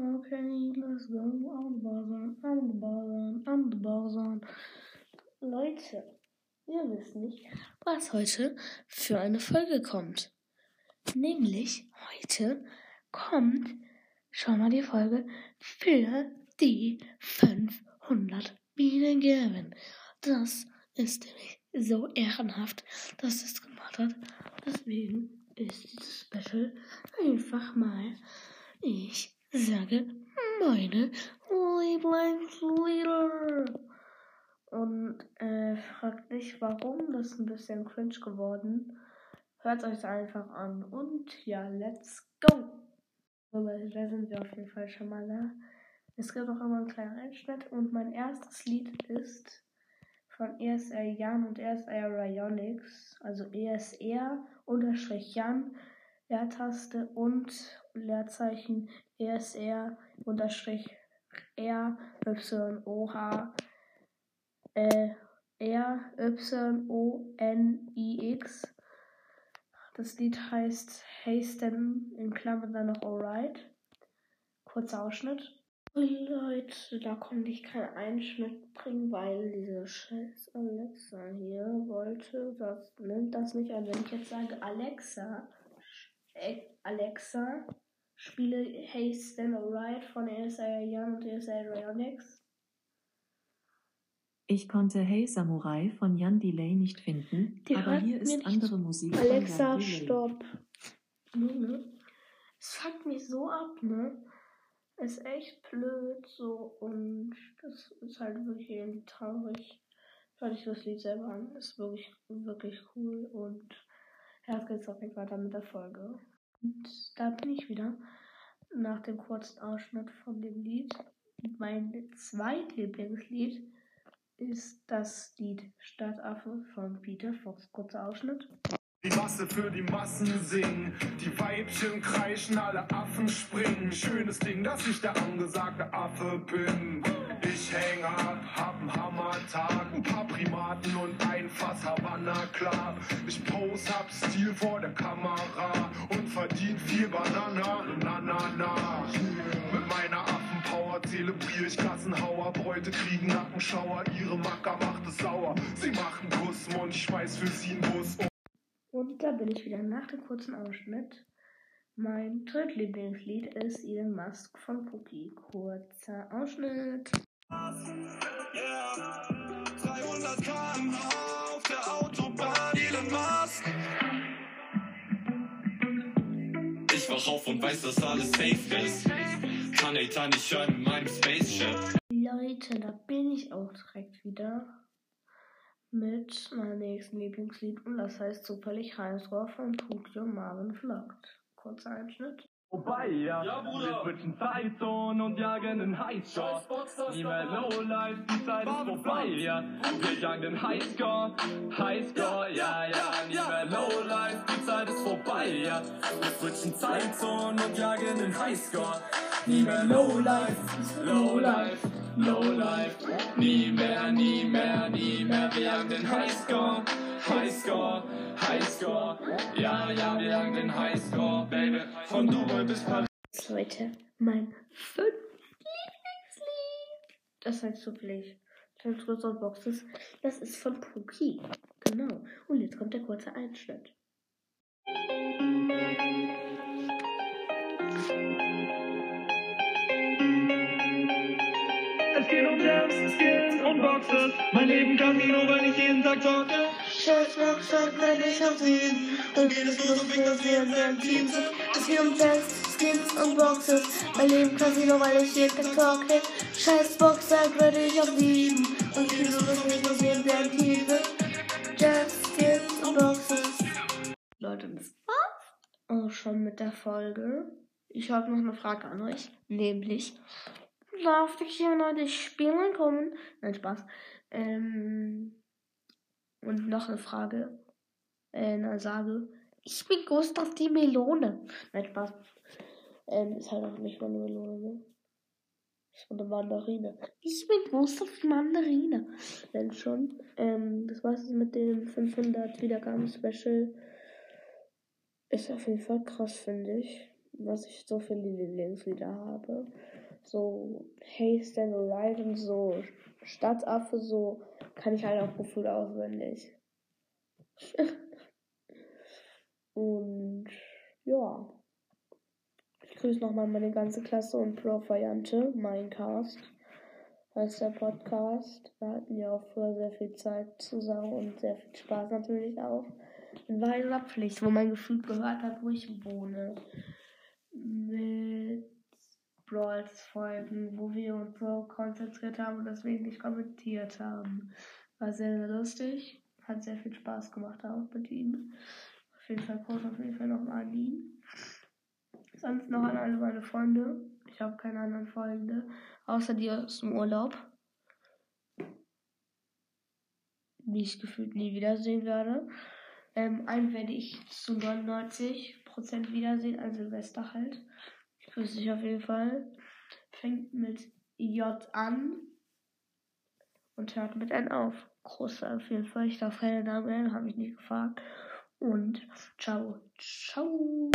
Okay, let's go. On the Börsen, on the Börsen. Leute, ihr wisst nicht, was heute für eine Folge kommt. Nämlich heute kommt schon mal die Folge für die 500 Bienen geben. Das ist nämlich so ehrenhaft, dass es gemacht hat. Deswegen ist dieses Special einfach mal, ich sage, meine Lieblingslieder. Und äh, fragt nicht, warum, das ist ein bisschen cringe geworden. Hört euch einfach an. Und ja, let's go! Aber da sind wir auf jeden Fall schon mal da. Es gibt auch immer einen kleinen Einschnitt. Und mein erstes Lied ist von ESR Jan und ESR Ryonix. Also ESR unterstrich Jan, Leertaste und Leerzeichen ESR unterstrich R Y O H R Y O N I X. Das Lied heißt Hasten in Klammern dann noch Alright. Kurzer Ausschnitt. Leute, da konnte ich keinen Einschnitt bringen, weil diese scheiß Alexa hier wollte, das nimmt das nicht an. Wenn ich jetzt sage Alexa, Alexa, spiele Hey Stand Alright von ASI Young und ASI Ryonix. Ich konnte Hey Samurai von Jan Delay nicht finden, Die aber hier ist andere Musik von Alexa, Jan Delay. stopp. Junge, es fuckt mich so ab, ne? Ist echt blöd so und das ist halt wirklich irgendwie traurig. Hört ich das Lied selber an. Ist wirklich, wirklich cool und ja, geht's auch nicht weiter mit der Folge. Und da bin ich wieder nach dem kurzen Ausschnitt von dem Lied. Mein zweitlieblingslied ist das Lied Stadtaffe von Peter Fox. Kurzer Ausschnitt. Die Masse für die Massen singen, die Weibchen kreischen, alle Affen springen. Schönes Ding, dass ich der angesagte Affe bin. Ich häng ab, hab'n Hammertag, ein paar Primaten und ein Fass Havanna klar. Ich pose, hab Stil vor der Kamera und verdien viel Banana, na na na. Mit meiner Affenpower zelebriere ich Gassenhauer, Bräute kriegen Nackenschauer, ihre Macker macht es sauer. Sie machen Kussmund, ich schmeiß für sie einen Bus um. Und da bin ich wieder nach dem kurzen Ausschnitt. Mein drittlieblingslied ist Elon Musk von Cookie. Kurzer Ausschnitt. Yeah. Ich wach auf und weiß, dass alles safe ist. Kann Hater nicht hören in meinem Spaceship. Leute, da bin ich auch direkt wieder mit meinem nächsten Lieblingslied und das heißt zufällig Heißrohr von Tokyo Marvin Vlogt. Kurzer Einschnitt. Vorbei, ja. Ja, Bruder. Wir switchen Zeitzone und jagen den Highscore. Nie mehr Lowlife, die Zeit ist vorbei, ja. Wir jagen den Highscore, Highscore, ja, ja. Nie mehr Lowlife, die Zeit ist vorbei, ja. Wir switchen Zeitzone und jagen den Highscore. Nie mehr Lowlife, Lowlife, Lowlife. Nie mehr, nie mehr, nie mehr. Wir jagen den Highscore, Highscore, Highscore. Ja, ja, wir jagen den Highscore, Baby. Von Dubai bis Paris. Leute, mein fünftes Lieblingslied. Das heißt zufällig Transfers und Boxes. Das ist von Pookie. Genau. Und jetzt kommt der kurze Einschnitt. Es geht um Jams, Skins und Boxes. Mein Leben Casino, weil ich jeden Tag zocke. Scheiß Boxer, wenn ich auf sieben. Und geht es nur so viel, dass wir in einem Team sind. Es geht um Jams, Skins und Boxes. Mein Leben Casino, weil ich jeden Tag zocke. Scheiß Boxer, wenn ich auf sieben. Und geht es nur so viel, dass wir in einem Team sind. Jams, Skins und Boxes. Leute, das war's auch schon mit der Folge. Ich habe noch eine Frage an euch, nämlich darf ich hier noch die Spiele kommen? Nein, Spaß. Ähm, und noch eine Frage, äh, eine Sage. Ich bin Gustav die Melone. Nein, Spaß. Ähm, ist halt auch nicht mal eine Melone, ne? Ist eine Mandarine. Ich bin Gustav die Mandarine. Denn schon. Ähm, das war's mit dem 500 Wiedergaben-Special. Ist auf jeden Fall krass, finde ich. was ich so für Lieblingslieder habe. So Hey Stand Alright und so Stadtaffe, so kann ich halt auch gefühlt auswendig. und ja. Ich grüße nochmal meine ganze Klasse und Pro-Variante, mein Cast heißt der Podcast. Wir hatten ja auch früher sehr viel Zeit zusammen und sehr viel Spaß natürlich auch. In oder Pflicht, wo man gefühlt gehört hat, wo ich wohne. Mit Brawls Folgen, wo wir uns so konzentriert haben und deswegen nicht kommentiert haben. War sehr, sehr lustig. Hat sehr viel Spaß gemacht auch mit ihm. Auf jeden Fall Gruß auf jeden Fall nochmal an ihn. Sonst noch an alle meine Freunde. Ich habe keine anderen Freunde, außer die aus dem Urlaub. Die ich gefühlt nie wiedersehen werde. Ähm, einen werde ich zu 99% wiedersehen, also Silvester halt. Ich grüße dich auf jeden Fall. Fängt mit J an und hört mit N auf. Großer auf jeden Fall. Ich darf keine Namen nennen, habe ich nicht gefragt. Und ciao. Ciao.